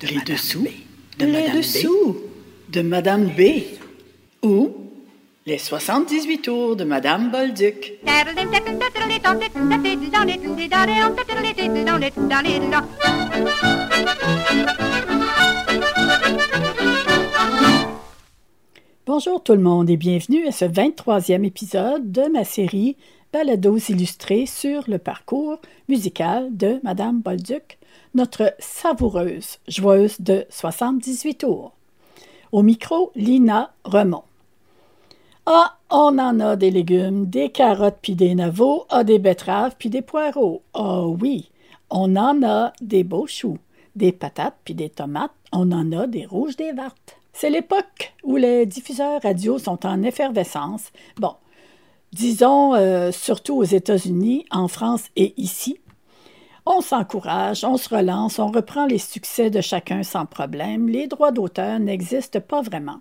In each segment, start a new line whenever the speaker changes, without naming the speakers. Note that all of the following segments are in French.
de les dessous de les dessous de Madame B. Ou les 78 tours de Madame Bolduc. Bonjour tout le monde et bienvenue à ce 23e épisode de ma série Balados illustrés sur le parcours musical de Madame Bolduc, notre savoureuse joueuse de 78 tours. Au micro, Lina Remont. Ah, on en a des légumes, des carottes puis des navots, ah, des betteraves puis des poireaux. Ah oui, on en a des beaux choux, des patates puis des tomates, on en a des rouges, des vertes. C'est l'époque où les diffuseurs radio sont en effervescence. Bon, disons euh, surtout aux États-Unis, en France et ici. On s'encourage, on se relance, on reprend les succès de chacun sans problème. Les droits d'auteur n'existent pas vraiment.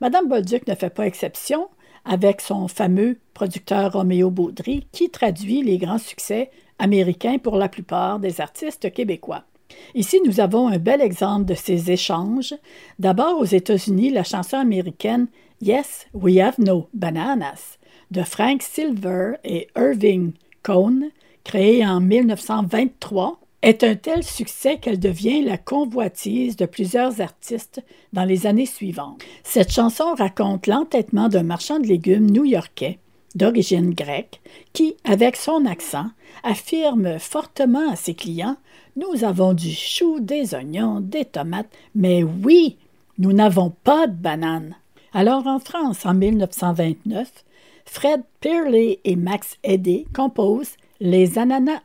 Madame Bolduc ne fait pas exception avec son fameux producteur Roméo Baudry qui traduit les grands succès américains pour la plupart des artistes québécois. Ici, nous avons un bel exemple de ces échanges. D'abord, aux États-Unis, la chanson américaine Yes, We Have No Bananas de Frank Silver et Irving Cohn, créée en 1923, est un tel succès qu'elle devient la convoitise de plusieurs artistes dans les années suivantes. Cette chanson raconte l'entêtement d'un marchand de légumes new-yorkais d'origine grecque qui, avec son accent, affirme fortement à ses clients nous avons du chou, des oignons, des tomates, mais oui, nous n'avons pas de bananes. Alors en France, en 1929, Fred Pearley et Max Eddy composent Les ananas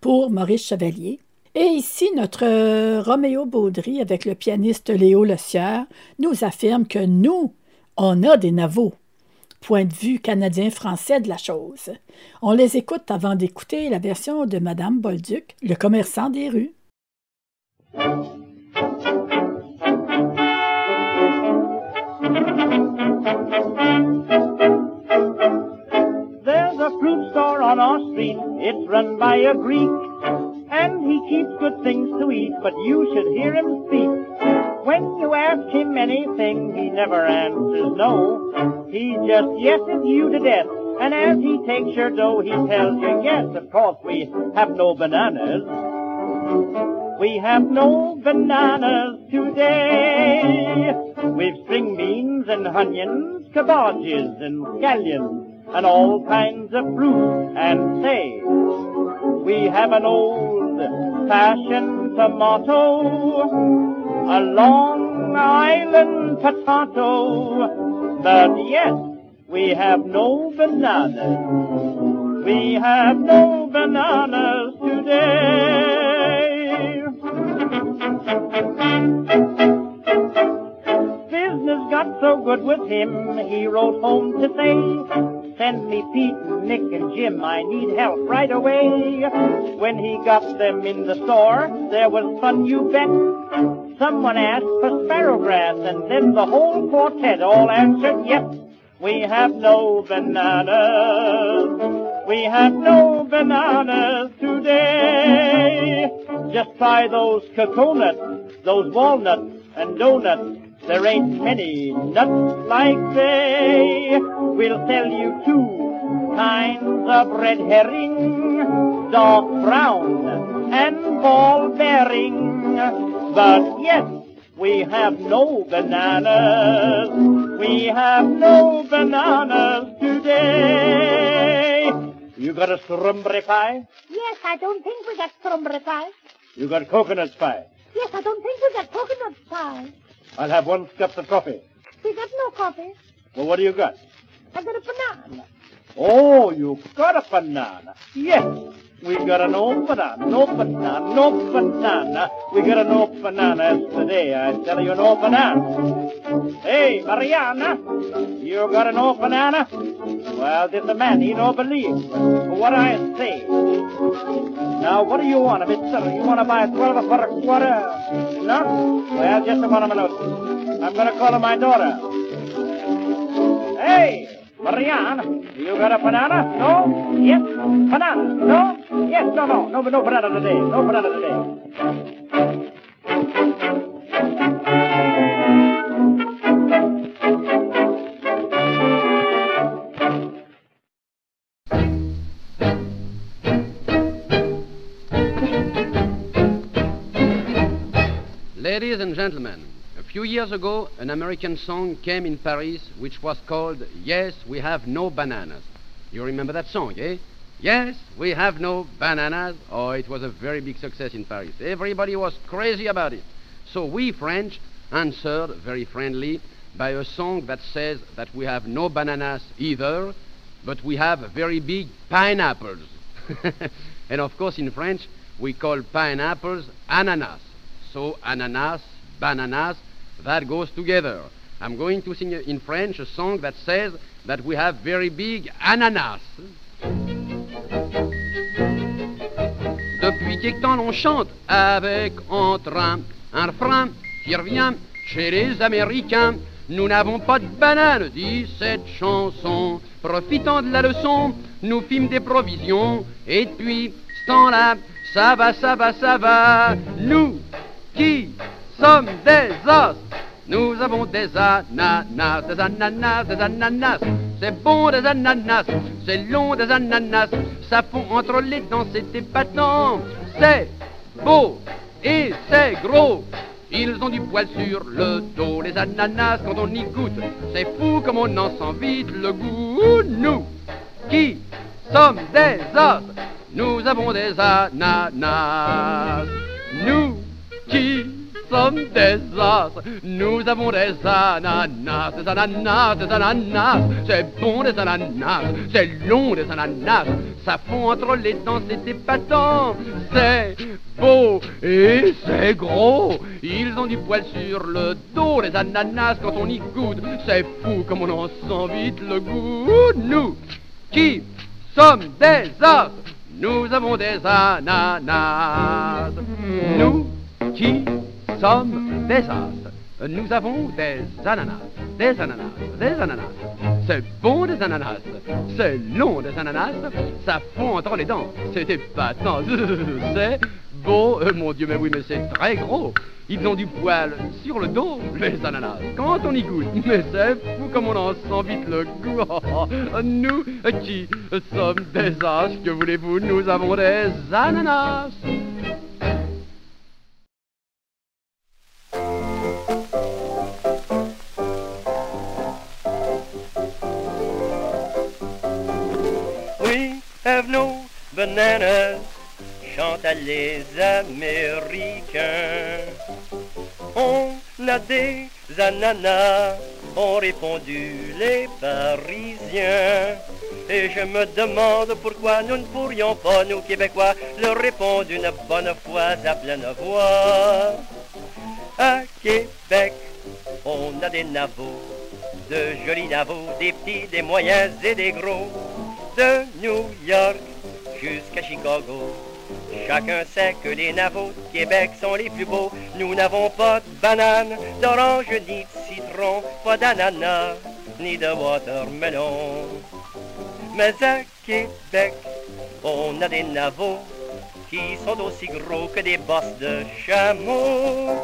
pour Maurice Chevalier. Et ici, notre Roméo Baudry, avec le pianiste Léo Le Sieur, nous affirme que nous, on a des navots point de vue canadien-français de la chose. On les écoute avant d'écouter la version de Madame Bolduc, le commerçant des rues.
There's a fruit store on our street, it's run by a Greek, and he keeps good things to eat, but you should hear him speak. When you ask him anything, he never answers no. He just yeses you to death. And as he takes your dough, he tells you, yes, of course, we have no bananas. We have no bananas today. We've string beans and onions, cabbages and scallions, and all kinds of fruit. And say, we have an old fashioned tomato a Long Island potato. But yes, we have no bananas. We have no bananas today. Business got so good with him, he wrote home to say, Send me Pete, Nick, and Jim. I need help right away. When he got them in the store, there was fun, you bet. Someone asked for sparrowgrass, and then the whole quartet all answered, yep. We have no bananas. We have no bananas today. Just try those coconuts, those walnuts and donuts. There ain't many nuts like they. We'll tell you two kinds of red herring, dark brown and ball bearing. But yes, we have no bananas. We have no bananas today. You got a strawberry pie?
Yes, I don't think we got strawberry pie.
You got coconut pie?
Yes, I don't think we got coconut pie.
I'll have one cup of coffee.
We got no coffee.
Well, what do you got?
I got a banana.
Oh, you've got a banana. Yes. We got an old banana, no banana, no banana. We got an old banana today. I tell you, an no banana. Hey, Mariana, you got an old banana? Well, did the man he no believe what I say? Now, what do you want, mister? You want to buy 12 for a quarter? No? Well, just a minute. I'm going to call my daughter. Hey! Marianne, you got a banana? No? Yes? Banana? No? Yes, no, no. No, no banana today. No banana today.
Ladies and gentlemen, few years ago, an American song came in Paris which was called Yes, We Have No Bananas. You remember that song, eh? Yes, we have no bananas. Oh, it was a very big success in Paris. Everybody was crazy about it. So we French answered very friendly by a song that says that we have no bananas either, but we have very big pineapples. and of course, in French, we call pineapples ananas. So ananas, bananas, that goes together. I'm going to sing in French a song that says that we have very big ananas. Depuis quelque temps l'on chante avec entrain un refrain qui revient chez les Américains. Nous n'avons pas de banane, dit cette chanson. Profitant de la leçon, nous fîmes des provisions. Et depuis ce temps-là, ça va, ça va, ça va. Nous qui sommes des os, nous avons des ananas, des ananas, des ananas. C'est bon des ananas, c'est long des ananas. Ça fond entre les dents, c'est épatant. C'est beau et c'est gros. Ils ont du poil sur le dos, les ananas, quand on y goûte. C'est fou comme on en sent vite le goût. Nous, qui sommes des os, nous avons des ananas. Nous, qui sommes des os, nous avons des ananas, des ananas, des ananas. C'est bon des ananas, c'est long des ananas. Ça fond entre les dents, c'est épatant. C'est beau et c'est gros. Ils ont du poil sur le dos, les ananas, quand on y goûte. C'est fou comme on en sent vite le goût. Nous, qui sommes des os, nous avons des ananas. Nous, qui sommes des os, nous avons des ananas, des ananas, des ananas. C'est bon des ananas, c'est long des ananas, ça fond entre les dents, c'est épatant, c'est beau, euh, mon Dieu, mais oui, mais c'est très gros. Ils ont du poil sur le dos, les ananas, quand on y goûte. Mais c'est fou comme on en sent vite le goût. Nous qui sommes des os, que voulez-vous, nous avons des ananas.
Have no bananas, chantent les Américains. On a des ananas, ont répondu les Parisiens. Et je me demande pourquoi nous ne pourrions pas, nous Québécois, leur répondre une bonne fois à pleine voix. À Québec, on a des navots, de jolis navots, des petits, des moyens et des gros. De New York jusqu'à Chicago, chacun sait que les navots de Québec sont les plus beaux. Nous n'avons pas de bananes, d'orange ni de citron, pas d'ananas, ni de watermelon. Mais à Québec, on a des navots qui sont aussi gros que des bosses de chameau.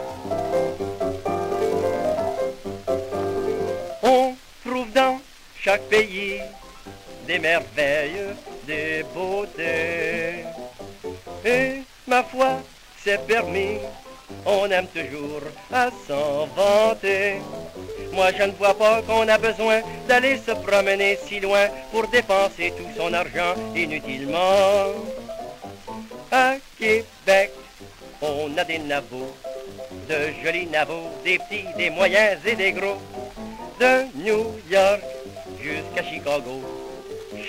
On trouve dans chaque pays des merveilles, des beautés. Et ma foi, c'est permis, on aime toujours à s'en vanter. Moi je ne vois pas qu'on a besoin d'aller se promener si loin pour dépenser tout son argent inutilement. À Québec, on a des navots, de jolis navots, des petits, des moyens et des gros. De New York jusqu'à Chicago,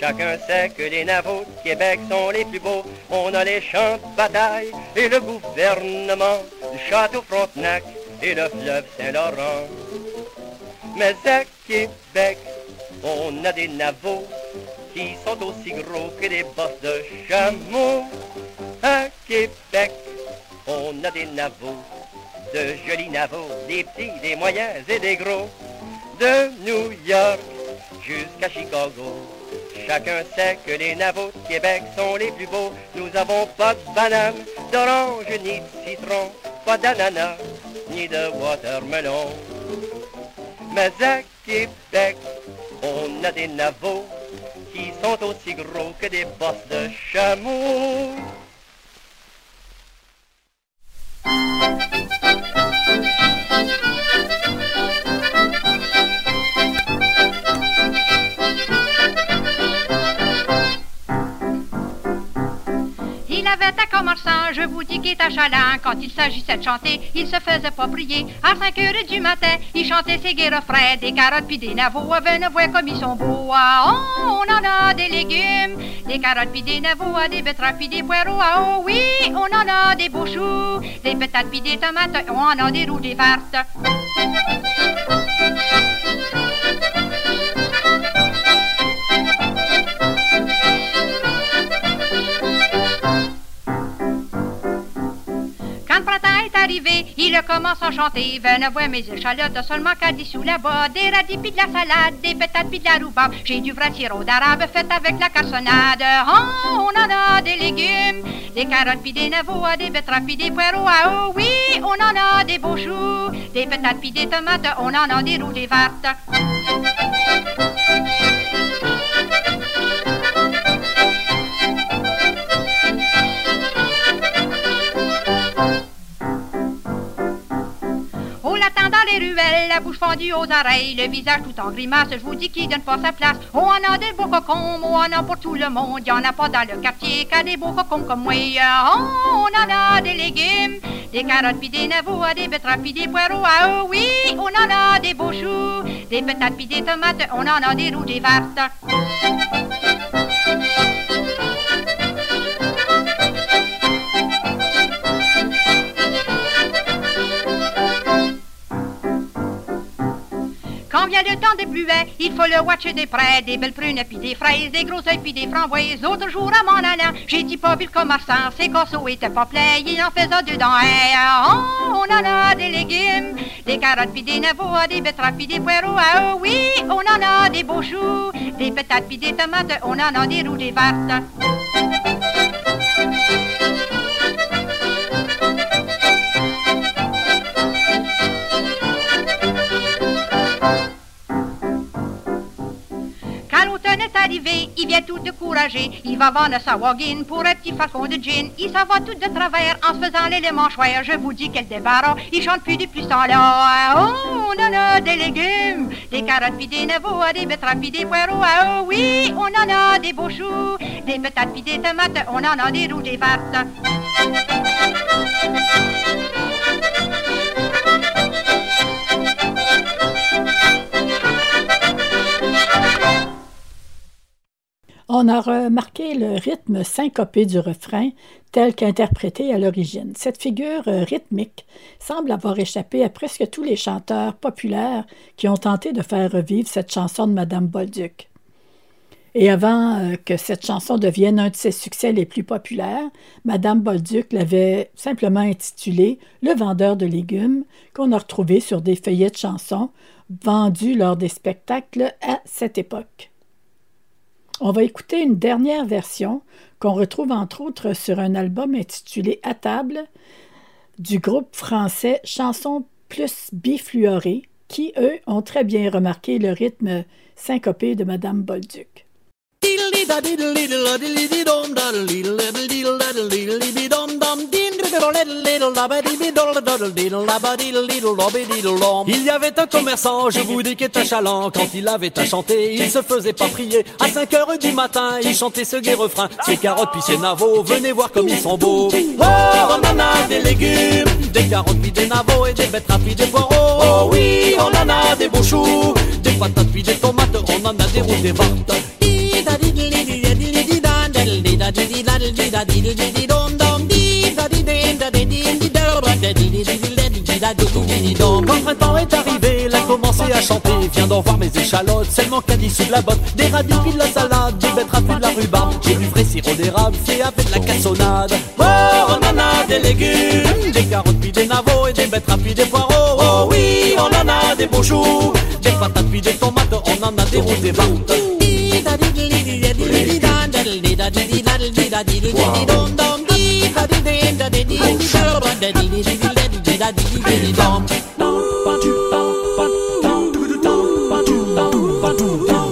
Chacun sait que les navots de Québec sont les plus beaux. On a les champs de bataille et le gouvernement du château Frontenac et le fleuve Saint-Laurent. Mais à Québec, on a des navots qui sont aussi gros que des bosses de chameau. À Québec, on a des navots, de jolis navots, des petits, des moyens et des gros. De New York jusqu'à Chicago. Chacun sait que les navots de Québec sont les plus beaux. Nous avons pas de bananes, d'orange ni de citron, pas d'ananas ni de watermelon. Mais à Québec, on a des navots qui sont aussi gros que des bosses de chameau.
Enfant, je vous dis qu'il est achalant. Quand il s'agissait de chanter, il se faisait pas prier. À 5 heures du matin, il chantait ses gai refrains, des carottes puis des navots. Venez voir comme ils sont beaux. Oh, on en a des légumes, des carottes puis des navots, des betteraves puis des poireaux. Oh oui, on en a des beaux choux, des patates puis des tomates. On en a des rouges, des vertes. Il commence à chanter. Venez voir mes échalotes, seulement qu'à sous là-bas. Des radis pis de la salade, des patates pis de la rhubarbe. J'ai du vrai sirop d'arabe fait avec la cassonade. Oh, on en a des légumes, des carottes pis des navots, des betteraves pis des poireaux. Ah oh oui, on en a des beaux choux, des patates pis des tomates. On en a des rouges, des vertes. Les ruelles, la bouche fendue aux oreilles, le visage tout en grimace, je vous dis qu'il donne pas sa place. On en a des beaux cocons, on en a pour tout le monde, y en a pas dans le quartier qu'à des beaux cocons comme moi. On en a des légumes, des carottes pis des navots, des betteraves pis des poireaux. Ah oui, on en a des beaux choux, des patates pis des tomates, on en a des rouges, des vertes. Le temps des pluets, il faut le watcher des près, des belles prunes puis des fraises, des gros œufs puis des framboises. L'autre jour à mon allant, j'ai dit pas vu le commerçant, ses corseaux étaient pas pleins, il en faisait dedans. Hey, oh, on en a des légumes, des carottes puis des navots, des betteraves puis des poireaux. Ah oh, oui, on en a des beaux choux, des patates puis des tomates, on en a des rouges, des vertes. Vient tout découragé. Il va vendre sa wagon pour un petit flacon de gin. Il s'en va tout de travers en se faisant l'élément choir. Je vous dis quel débarras, il chante plus depuis ce temps-là. Oh, on en a des légumes, des carottes puis des navots, des betteraves puis des poireaux. Ah oh, oui, on en a des beaux choux, des patates puis des tomates. On en a des rouges, des vertes.
On a remarqué le rythme syncopé du refrain tel qu'interprété à l'origine. Cette figure euh, rythmique semble avoir échappé à presque tous les chanteurs populaires qui ont tenté de faire revivre cette chanson de Madame Bolduc. Et avant euh, que cette chanson devienne un de ses succès les plus populaires, Madame Bolduc l'avait simplement intitulée Le vendeur de légumes, qu'on a retrouvé sur des feuillets de chansons vendus lors des spectacles à cette époque. On va écouter une dernière version qu'on retrouve entre autres sur un album intitulé À table du groupe français Chansons plus bifluorées qui, eux, ont très bien remarqué le rythme syncopé de Madame Bolduc.
Il y avait un commerçant, je vous dis, qui était chalant. Quand il avait à chanter, il se faisait pas prier. À 5 heures du matin, il chantait ce gai refrain. Ses carottes puis ses navots, venez voir comme ils sont beaux. Oh, on en a des légumes, des carottes puis des navots et des betteraves puis des poireaux. Oh oui, on en a des beaux choux, des patates puis des tomates, on en a des rouges, des Quand le printemps est arrivé, elle a commencé à chanter. Viens d'en voir mes échalotes, seulement qu'à sous de la botte. Des radis de la salade, des betteraves de la rhubarbe. J'ai du vrai sirop d'érable, fait avec de la cassonade. Oh, on en a des légumes, des carottes puis des navots et des betteraves puis des poireaux. Oh oui, on en a des beaux choux, des patates puis des tomates, on en a des rouges, des.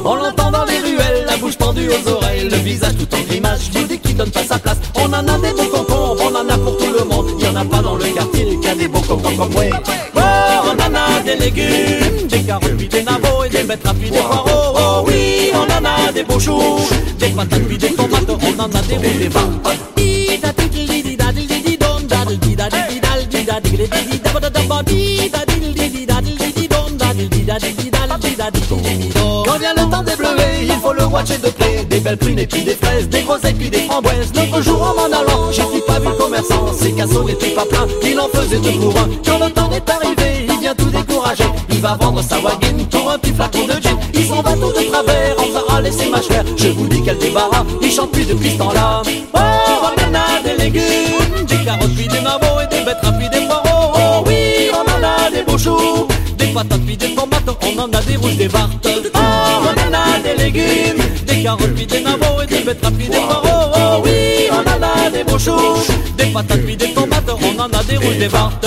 On l'entend dans les ruelles, la bouche pendue aux oreilles, le visage tout en grimace, je dis qu'il donne pas sa place. On en a des beaux concombres, on en a pour tout le monde, y en a pas dans le quartier, qu'il y a des beaux concombres comme moi. Oh, on en a des légumes, des carottes puis des navots et des betteraves puis des poireaux. Oh oui, on en a des beaux choux, des patates puis des tomates, Quand vient le temps des bleuvets, il faut le watcher de près. Des belles prunes et puis des fraises, des groseilles puis des framboises. L'autre jour en m'en allant, j'ai pas vu le commerçant. Ses casseaux n'étaient pas pleins, il en faisait deux pour un. Quand le temps est arrivé, il vient tout décourager. Il va vendre sa wagon pour un petit flacon de. Il s'en va tout de travers faisant râler ses mâches vertes. Je vous dis quel débarras, il chante plus depuis ce temps-là. Oh, on en a des légumes, des carottes puis des navaux et des betteraves puis des poireaux. Oh oui, on en a des beaux choux, des patates puis des tomates, on en a des rouges, des bartes. Oh, on en a des légumes, des carottes puis des navaux et des betteraves puis des poireaux. Oh oui, on en a des beaux choux, des patates puis des tomates, on en a des rouges, des bartes.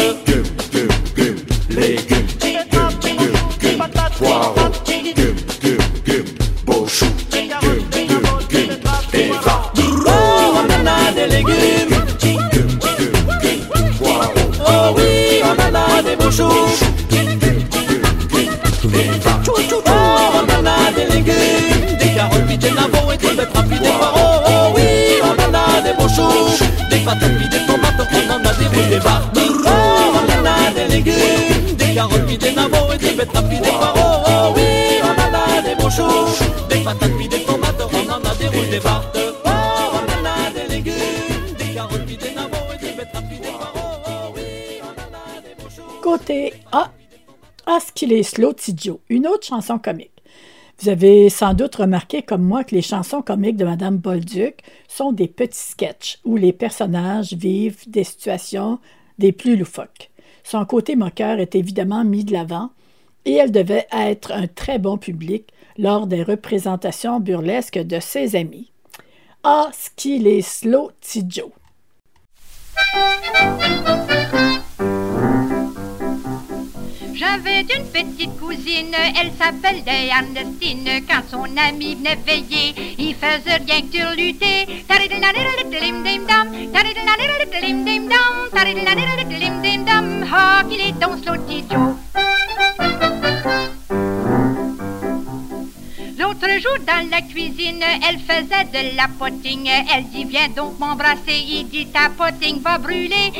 Des tomates, on en a des des. Oh, on a des légumes, des carottes des navaux et des betteraves des. Oh oui, on a des choux, des patates des tomates, on en a des des carottes et des.
Côté A, Ah, Tidjo, une autre chanson comique. Vous avez sans doute remarqué comme moi que les chansons comiques de Madame Bolduc sont des petits sketchs où les personnages vivent des situations des plus loufoques. Son côté moqueur est évidemment mis de l'avant et elle devait être un très bon public lors des représentations burlesques de ses amis. Ah, ce qu'il est slow, Tidjo.
J'avais une petite cousine, elle s'appelle Ernestine. Quand son ami venait veiller, il faisait rien que turluter. Ah, qu'il est Joe. L'autre jour dans la cuisine, elle faisait de la potting. Elle dit viens donc m'embrasser. Il dit ta potting va brûler.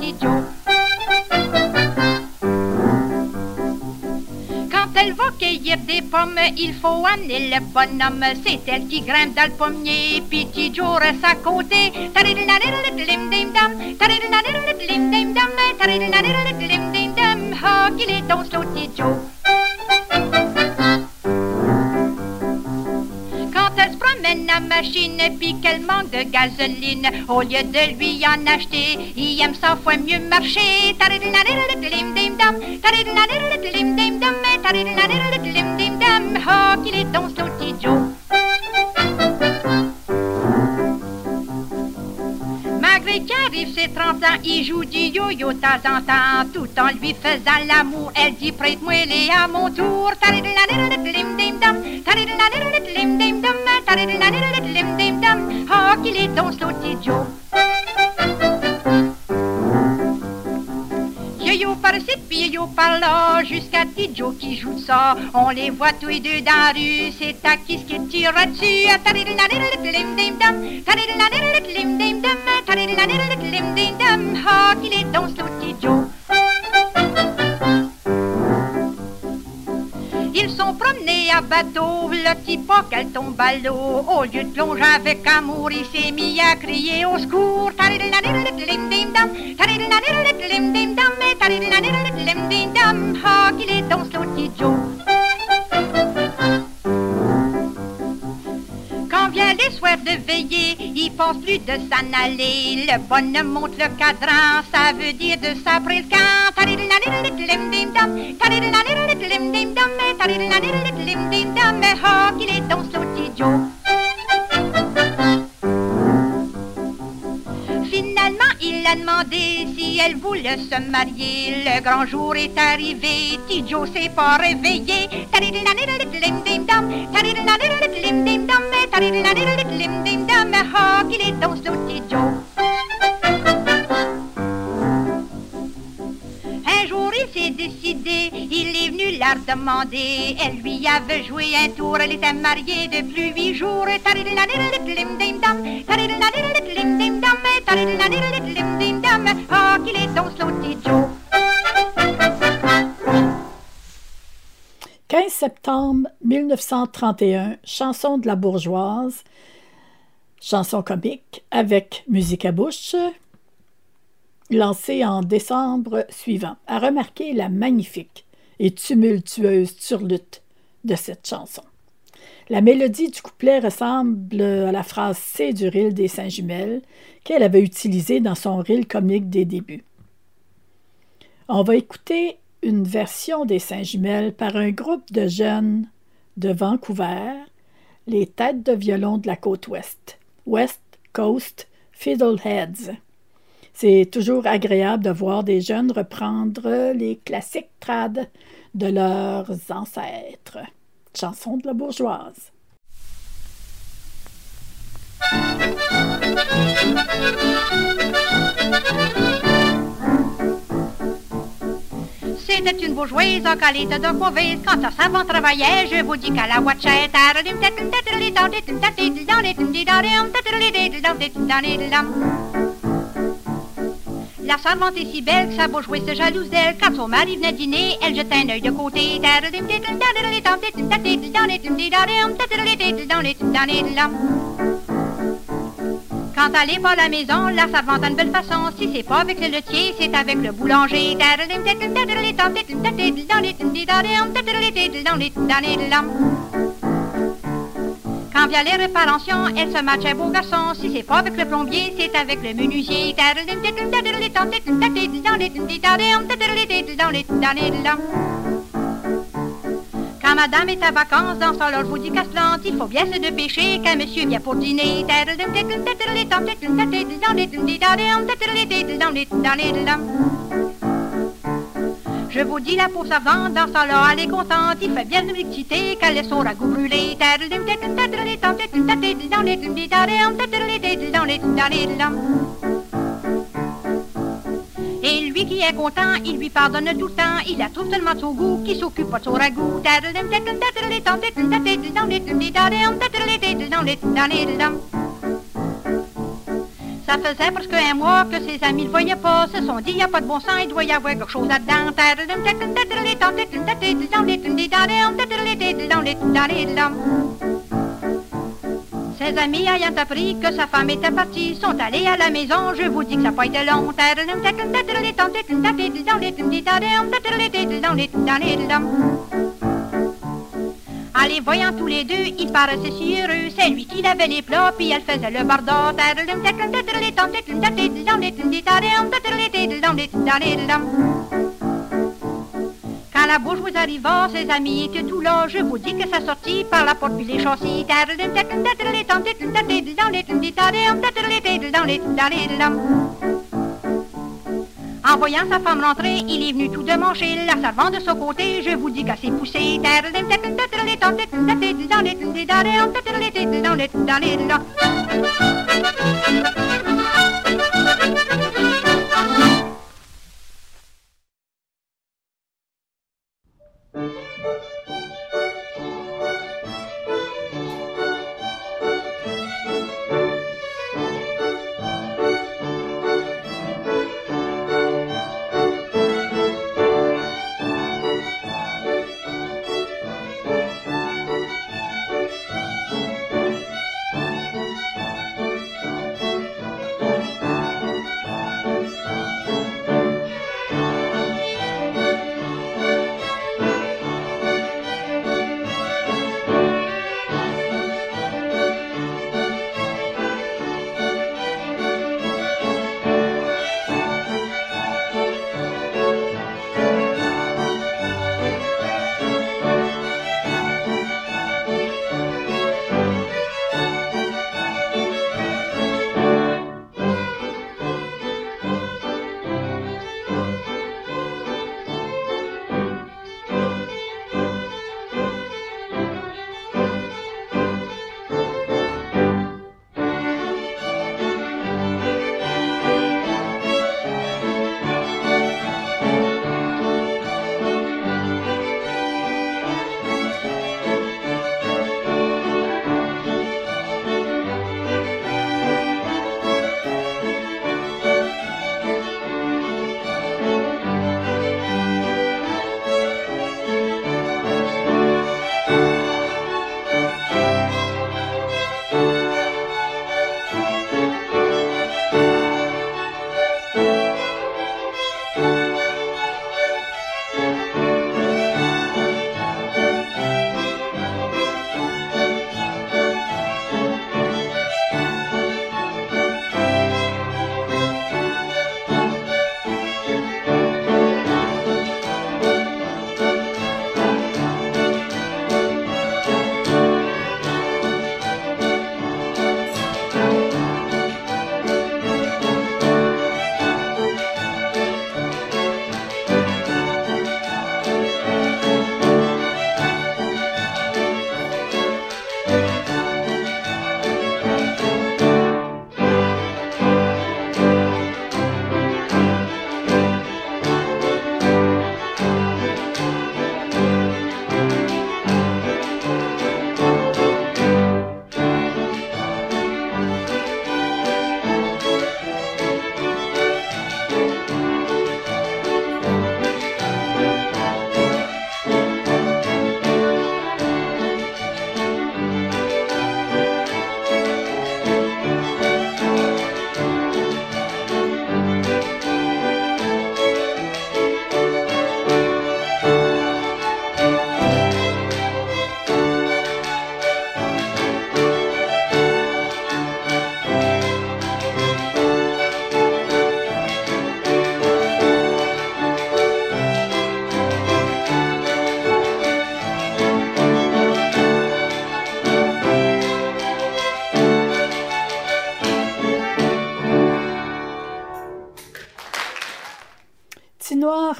Petit elle va cueillir des pommes, il faut amener le bonhomme. C'est elle qui grimpe dans le pommier, petit reste à côté. Taridiladididim-dim-dam. Ah, qu'il est promène à machine puis qu'elle manque de gasoline, au lieu de lui en acheter, il aime cent fois mieux marcher. Ah, qu'il est donc slow, petit Joe. Malgré qu'arrive ses 30 ans, il joue du yo-yo temps. Tout en lui faisant l'amour, elle dit prête-moi les à mon tour. Ah, qu'il est slow, petit Joe. Yo-yo par-ci, yo par-là, jusqu'à Tidjo qui joue ça. On les voit tous les deux dans la rue, c'est à qui ce qui tire dessus. Ah, qu'il est donc slow, Tidjo. Ils sont promenés à bateau, le pas qu'elle tombe à l'eau. Au lieu de plonger avec amour, il s'est mis à crier au secours. De veiller, il pense plus de s'en aller. Le bonhomme monte le cadran, ça veut dire de s'après le. Ah, qu'il est slow, petit a demandé si elle voulait se marier. Le grand jour est arrivé, Tidjo s'est pas réveillé. Décidé, il est venu la demander. Elle lui avait joué un tour, elle était mariée depuis huit jours. Oh, qu'il est Joe.
15 septembre 1931, chanson de la bourgeoise, chanson comique avec musique à bouche, lancée en décembre suivant, a remarqué la magnifique et tumultueuse turlute de cette chanson. La mélodie du couplet ressemble à la phrase C du reel des Saint-Jumelles qu'elle avait utilisée dans son reel comique des débuts. On va écouter une version des Saint-Jumelles par un groupe de jeunes de Vancouver, les têtes de violon de la côte ouest, West Coast Fiddleheads. C'est toujours agréable de voir des jeunes reprendre les classiques trad de leurs ancêtres. Chanson de la bourgeoise.
C'était une bourgeoise en qualité de mauvaise. Quand sa savant travaillait, je vous dis qu'à la. La servante est si belle que sa bourgeoise se jalouse d'elle. Quand son mari venait dîner, elle jetait un œil de côté. Quand elle est pas à la maison, la servante a une belle façon. Si c'est pas avec le laitier, c'est avec le boulanger. Quand vient les réparations, elle se matche un beau garçon. Si c'est pas avec le plombier, c'est avec le menuisier. Quand madame est à vacances dans son loge casse-lente, il faut bien se dépêcher quand monsieur vient pour dîner. Je vous dis la pauvre savante dans son loge, elle est contente, il fait bien nous exciter qu'elle laisse son ragoût brûlé. Et lui qui est content, il lui pardonne tout le temps. Il la trouve tellement de son goût qu'il s'occupe pas de son ragoût. Ça faisait presque un mois que ses amis le voyaient pas. Se sont dit, y a pas de bon sens, il doit y avoir quelque chose là-dedans. Ses amis ayant appris que sa femme était partie sont allés à la maison, je vous dis que ça n'a pas été long. Allez, voyant tous les deux, ils paraissaient si heureux. C'est lui qui lavait les plats, puis elle faisait le bardot. Quand la bourgeoise arriva, ses amis étaient tout là. Je vous dis que ça sortit par la porte puis les châssis. En voyant sa femme rentrer, il est venu tout de manger. La servante de son côté, je vous dis qu'à
ses poussées.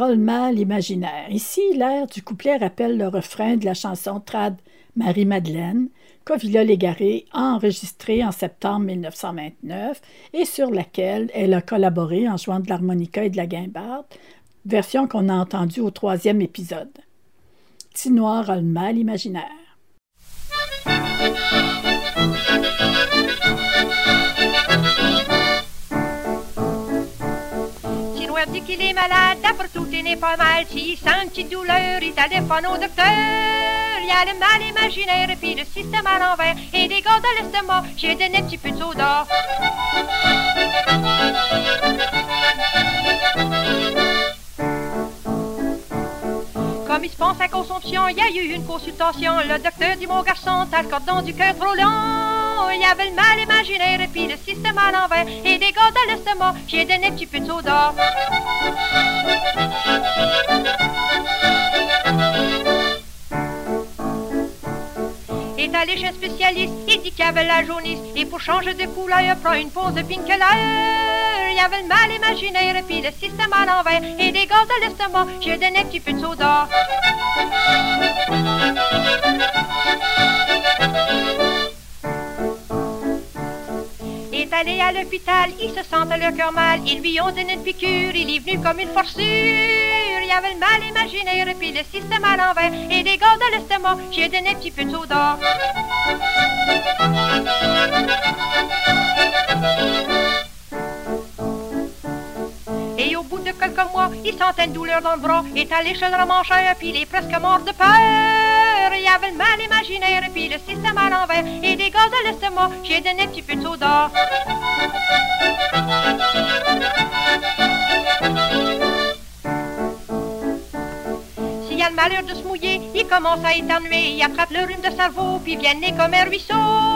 Le mal. Ici, l'air du couplet rappelle le refrain de la chanson trad Marie-Madeleine qu'Ovila Légaré a enregistrée en septembre 1929 et sur laquelle elle a collaboré en jouant de l'harmonica et de la guimbarde, version qu'on a entendue au troisième épisode. Tinoir a mal imaginaire.
Qu'il est malade, d'après tout il n'est pas mal. S'il sent une petite douleur, il téléphone au docteur. Il y a le mal imaginaire, puis le système à l'envers. Et des gars de l'estomac, j'ai donné un petit peu de soda. Comme il se pense à consomption, il y a eu une consultation. Le docteur dit mon garçon, t'as le cordon du cœur trop. Il y avait le mal imaginaire, puis le système à l'envers. Et des gars de l'estomac, j'ai donné petit peu soda. est allé chez un spécialiste, il dit qu'il y avait la jaunisse, et pour changer de couleur, il prend une pause de Pinkeler. Il y avait le mal imaginaire, et puis le système à l'envers, et des gaz de l'estomac, j'ai donné un petit peu de soda. Est allé à l'hôpital, il se sentait le cœur mal, ils lui ont donné une piqûre, il est venu comme une forçure. Il avait le mal imaginaire, puis le système à l'envers, et des gaz de l'estomac, j'ai donné un petit peu de au bout de quelques mois, il sentait une douleur dans le bras, est allé chez le puis il est presque mort de peur. Il avait le mal imaginaire, et puis le système à l'envers, et des gaz de l'estomac, j'ai donné un petit peu de soda. S'il a le malheur de se mouiller, il commence à éternuer, il attrape le rhume de cerveau, puis vient nez comme un ruisseau.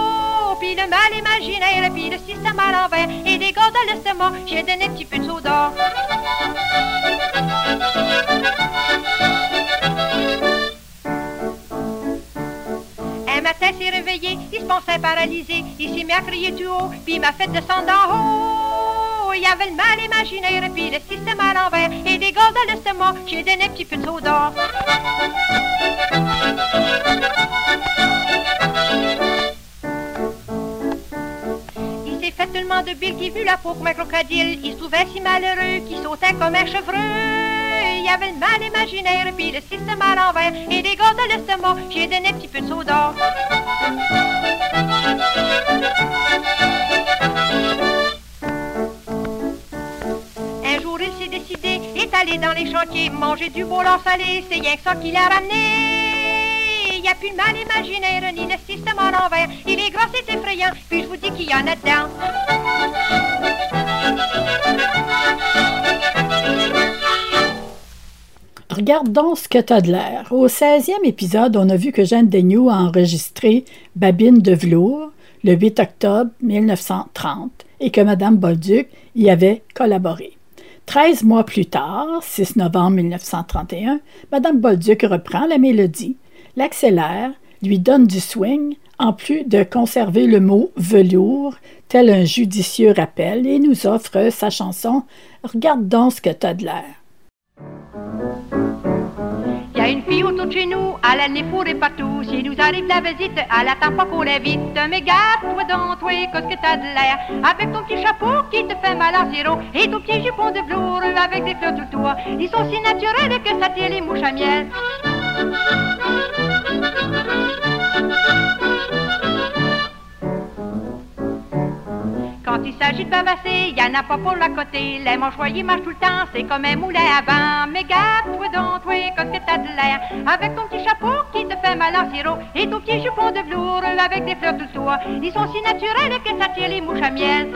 Puis le mal imaginaire, puis le système à l'envers, et des de l'estomac, j'ai donné un petit peu de soda. Un matin s'est réveillé, il se pensait paralysé, il s'est mis à crier tout haut, puis il m'a fait descendre en haut. Il y avait le mal imaginaire, puis le système à l'envers, et des gaz de l'estomac, j'ai donné un petit peu de soda. De billes qu'il vu la peau comme un crocodile. Il se trouvait si malheureux qu'il sautait comme un chevreux. Il y avait le mal imaginaire, puis le système à l'envers, et des gaz de l'estomac, j'ai donné un petit peu de soda. Un jour, il s'est décidé, est allé dans les chantiers, manger du bouillon salé, c'est rien que ça qu'il a ramené. N'y a plus de mal imaginaire, ni le système à l'envers. Il est gras, c'est effrayant, puis je vous dis qu'il y en a dedans.
Regarde donc ce que t'as de l'air. Au 16e épisode, on a vu que Jeanne Daigneault a enregistré Babine de velours le 8 octobre 1930 et que Madame Bolduc y avait collaboré. Treize mois plus tard, 6 novembre 1931, Madame Bolduc reprend la mélodie, l'accélère, lui donne du swing, en plus de conserver le mot velours, tel un judicieux rappel, et nous offre sa chanson Regarde donc ce que t'as de l'air.
Il y a une fille autour de chez nous, elle a le nez fourré partout. Si nous arrive la visite, elle attend pas qu'on l'invite. Mais garde-toi donc, toi, qu'est-ce que t'as de l'air? Avec ton petit chapeau qui te fait mal en zéro. Et ton petit jupon de velours avec des fleurs tout toi. Ils sont si naturels que ça tire les mouches à miel. Quand il s'agit de bavasser, y en a pas pour la côté. Les manchoyers marchent tout le temps, c'est comme un moulin à vent. Mais garde-toi donc, toi, qu'est-ce que t'as de l'air? Avec ton petit chapeau qui te fait mal en sirop. Et ton petit jupon de velours avec des fleurs tout toi. Ils sont si naturels que ça tire les mouches à miel.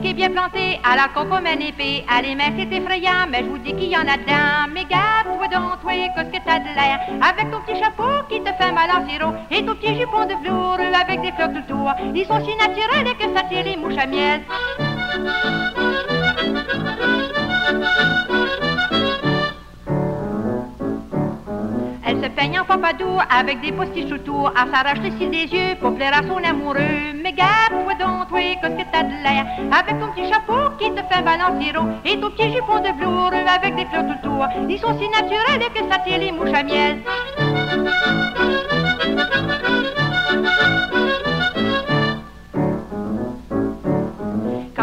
Qui est bien plantée, à la comme un épée. À les mains, c'est effrayant, mais je vous dis qu'il y en a dedans. Mais garde-toi donc, toi, qu'est-ce que t'as de l'air? Avec ton petit chapeau qui te fait mal en sirop. Et ton petit jupon de velours avec des fleurs tout tour. Ils sont si naturels que ça tire les mouches à miel. Elle se peignant papadou avec des postiches autour, à s'arracher les cils des yeux pour plaire à son amoureux. Garde-toi donc, toi, qu'est-ce que t'as de l'air, avec ton petit chapeau qui te fait balancer haut, et ton petit jupon de velours avec des fleurs tout autour. Ils sont si naturels que ça tire les mouches à miel.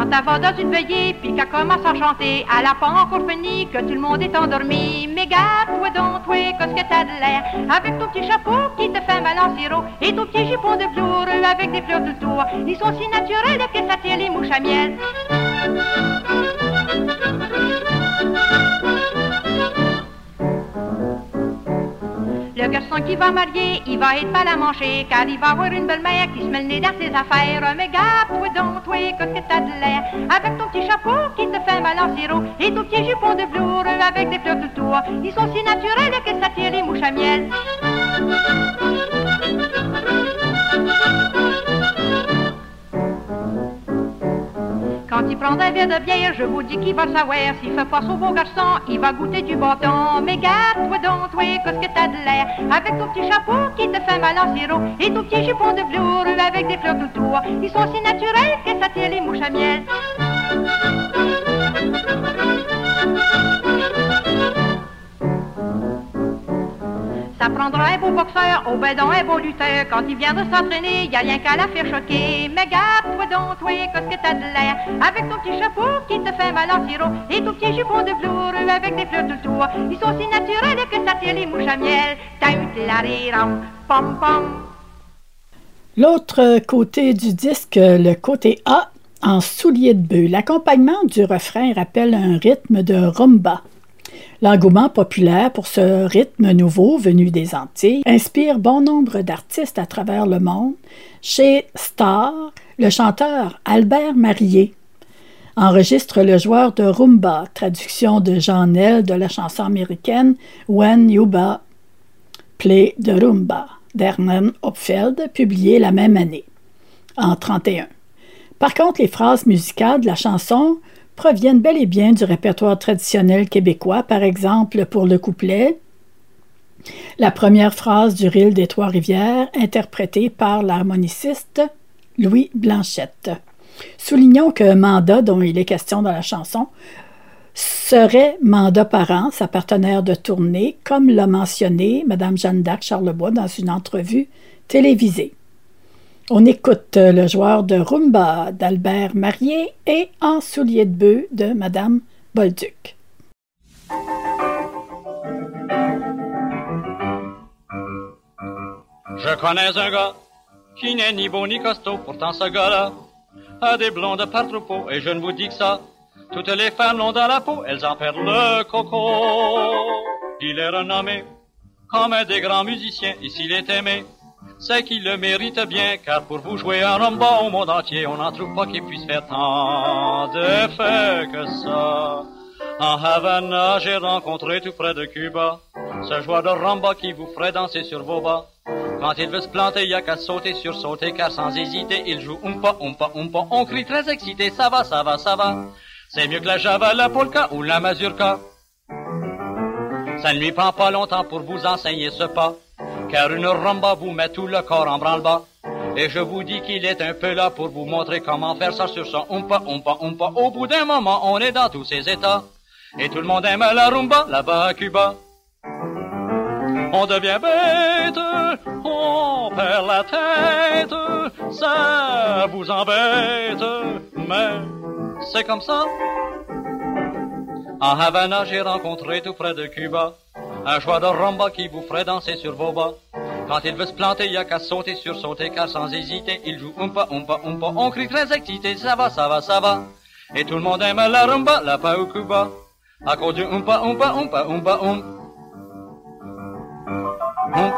Quand elle va dans une veillée, puis qu'elle commence à chanter, elle a pas encore fini, que tout le monde est endormi. Mais garde-toi donc, toi, qu'est-ce que t'as de l'air, avec ton petit chapeau qui te fait mal en sirop, et ton petit jupon de velours avec des fleurs tout autour. Ils sont si naturels que ça tire les mouches à miel. Le garçon qui va marier, il va être mal à manger, car il va avoir une belle-mère qui se met le nez dans ses affaires. Mais garde-toi donc, toi, qu'est-ce que t'as de l'air, avec ton petit chapeau qui te fait mal en sirop, et ton petit jupon de velours avec des fleurs tout autour. Ils sont si naturels que ça tire les mouches à miel. Quand il prend un verre de bière, je vous dis qu'il va savoir. S'il fait pas son beau garçon, il va goûter du bâton. Mais garde-toi donc, toi, qu'est-ce que t'as de l'air, avec ton petit chapeau qui te fait mal en sirop, et ton petit jupon de velours avec des fleurs tout autour. Ils sont si naturels que ça tire les mouches à miel. Ça un beau boxeur, au bedon un beau lutteur. Quand il vient de s'entraîner, y a rien qu'à la faire choquer. Mais garde-toi donc, toi, qu'est-ce que t'as de l'air, avec ton petit chapeau qui te fait mal en sirop, et ton petit jupon de velours avec des fleurs tout autour. Ils sont si naturels que ça tire les mouches à miel. T'as eu de la rire, pom pom.
L'autre côté du disque, le côté A, en soulier de bœuf. L'accompagnement du refrain rappelle un rythme de rumba. L'engouement populaire pour ce rythme nouveau venu des Antilles inspire bon nombre d'artistes à travers le monde. Chez Star, le chanteur Albert Marié enregistre le joueur de rumba, traduction de Jean Nel de la chanson américaine When Yuba Play the Rumba d'Herman Hopfeld, publié la même année, en 31. Par contre, les phrases musicales de la chanson proviennent bel et bien du répertoire traditionnel québécois, par exemple pour le couplet la première phrase du ril des Trois-Rivières, interprétée par l'harmoniciste Louis Blanchette. Soulignons que Manda, dont il est question dans la chanson, serait Manda Parent, sa partenaire de tournée, comme l'a mentionné Mme Jeanne d'Arc Charlebois dans une entrevue télévisée. On écoute le joueur de rumba d'Albert Marié et En soulier de bœuf de Madame Bolduc.
Je connais un gars qui n'est ni beau ni costaud, pourtant ce gars-là a des blondes par troupeau, et je ne vous dis que ça. Toutes les femmes l'ont dans la peau, elles en perdent le coco. Il est renommé comme un des grands musiciens, et s'il est aimé, c'est qu'il le mérite bien, car pour vous jouer un rumba au monde entier, on n'en trouve pas qui puisse faire tant d'effets que ça. En Havana, j'ai rencontré tout près de Cuba ce joueur de rumba qui vous ferait danser sur vos bas. Quand il veut se planter, y a qu'à sauter sur sauter, car sans hésiter, il joue umpa, umpa, umpa. On crie très excité, ça va, ça va, ça va. C'est mieux que la java, la polka ou la mazurka. Ça ne lui prend pas longtemps pour vous enseigner ce pas, car une rumba vous met tout le corps en branle-bas. Et je vous dis qu'il est un peu là pour vous montrer comment faire ça sur son umpa, umpa, umpa. Au bout d'un moment, on est dans tous ces états. Et tout le monde aime la rumba là-bas à Cuba. On devient bête, on perd la tête, ça vous embête, mais c'est comme ça. En Havana, j'ai rencontré tout près de Cuba un joueur de rumba qui vous ferait danser sur vos bas. Quand il veut se planter, il y a qu'à sauter sur sauter, car sans hésiter, il joue umpa, umpa, umpa. On crie très excité, ça va, ça va, ça va. Et tout le monde aime la rumba, là-bas au Cuba. À cause du umpa, umpa, umpa, umpa, um. Um,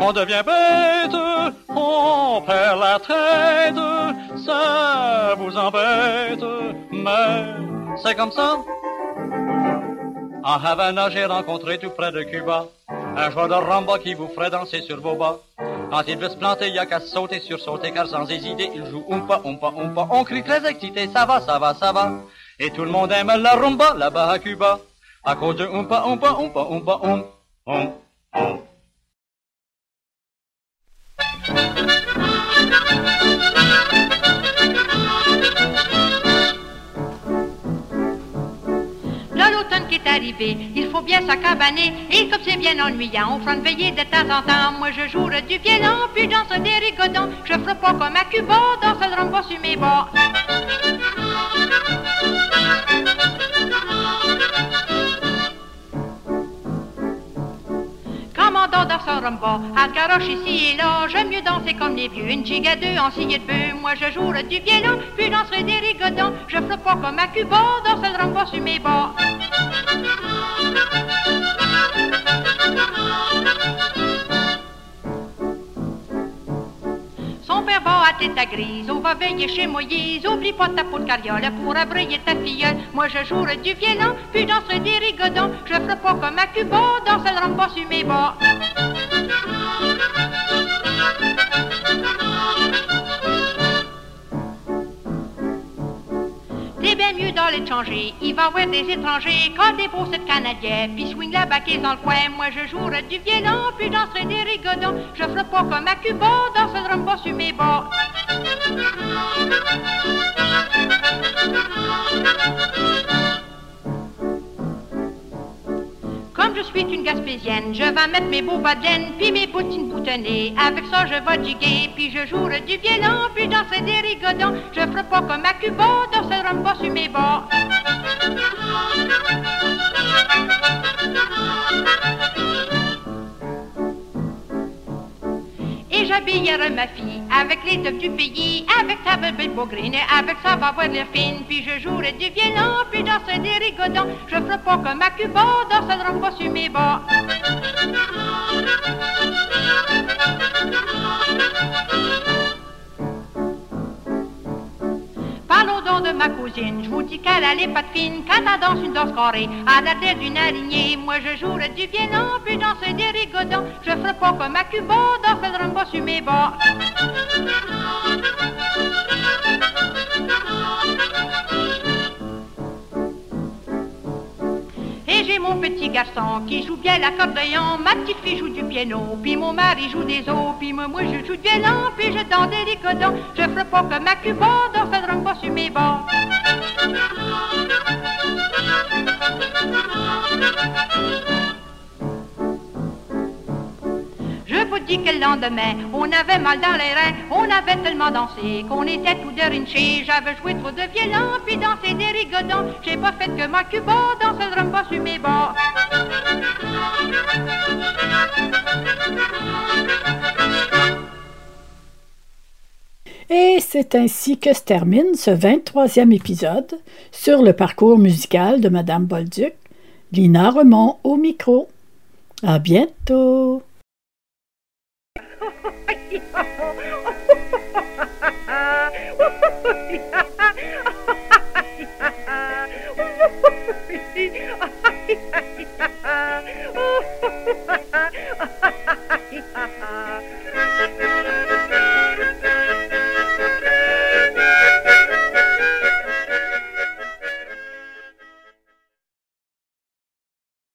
On devient bête, on perd la tête, ça vous embête, mais c'est comme ça. En Havana, j'ai rencontré tout près de Cuba un joueur de rumba qui vous ferait danser sur vos bas. Quand il veut se planter, y a qu'à sauter sur sauter, car sans hésiter, il joue umpa, umpa, umpa. On crie très excité, ça va, ça va, ça va. Et tout le monde aime la rumba là-bas à Cuba. À cause de umpa, umpa, umpa, umpa, um, um,
qui est arrivé, il faut bien s'accabaner. Et comme c'est bien ennuyant, on fera une veillée de temps en temps. Moi, je jouerai du violon, puis danse des rigodons. Je ferai pas comme à Cuba, danse le rumba sur mes bords. Dans son rumba, à garoche ici et là, j'aime mieux danser comme les vieux, une giga deux en scié de bœuf. Moi je jouerai du violon, puis danserai des rigodons. Je ferai pas comme à Cuba, danse le rumba sur mes bords. Va à tête grise, on va veiller chez Moïse. Oublie pas ta peau de carriole pour abrayer ta filleule. Moi je jouerai du violon, puis danserai des rigodons. Je ferai pas comme à Cuba, danse le rumba sur mes bords. T'es bien mieux dans l'étranger, il va voir des étrangers Quand des beaux cette canadien, puis swing la baquette dans le coin. Moi je jouerai du violon, puis danserai des rigodons. Je ferai pas comme à Cuba, danse le rumba sur mes bords je suis une gaspésienne, je vais mettre mes beaux bas puis mes bottines boutonnées. Avec ça, je vais jiguer, puis je jouerai du violon, puis danserai des rigodons. Je ferai pas comme à Cuba, danser le rumba sur mes bords. J'habillerai ma fille avec les tops du pays, avec sa belle paugrine, avec sa va l'air fine. Puis je jouerai du violon, puis danserai des rigodons. Je ferai pas comme à Cuba, danser le rumba sur mes bords. Parlons donc de ma cousine, je vous dis qu'elle a les pattes fines Quand elle danse une danse carrée, à la tête d'une alignée Moi je jouerai du violon, puis danser des rigodons. Je ferai pas comme à Cuba, danser le rumba sur mes bords Et j'ai mon petit garçon qui joue bien l'accordéon, ma petite fille joue du piano, puis mon mari joue des os, puis moi, je joue du violon, puis je danse des ricodons. Je ferai pas comme à Cuba, dans ce drum pas sur mes bords. Je vous dis que le lendemain, on avait mal dans les reins, on avait tellement dansé qu'on était tout dérinchés. J'avais joué trop de violon, puis dansé des rigodons. J'ai pas fait que ma Cuba, danser le rumba sur mes bords.
Et c'est ainsi que se termine ce 23e épisode sur le parcours musical de Madame Bolduc. Lina Remont au micro. À bientôt!
Ha ha ha!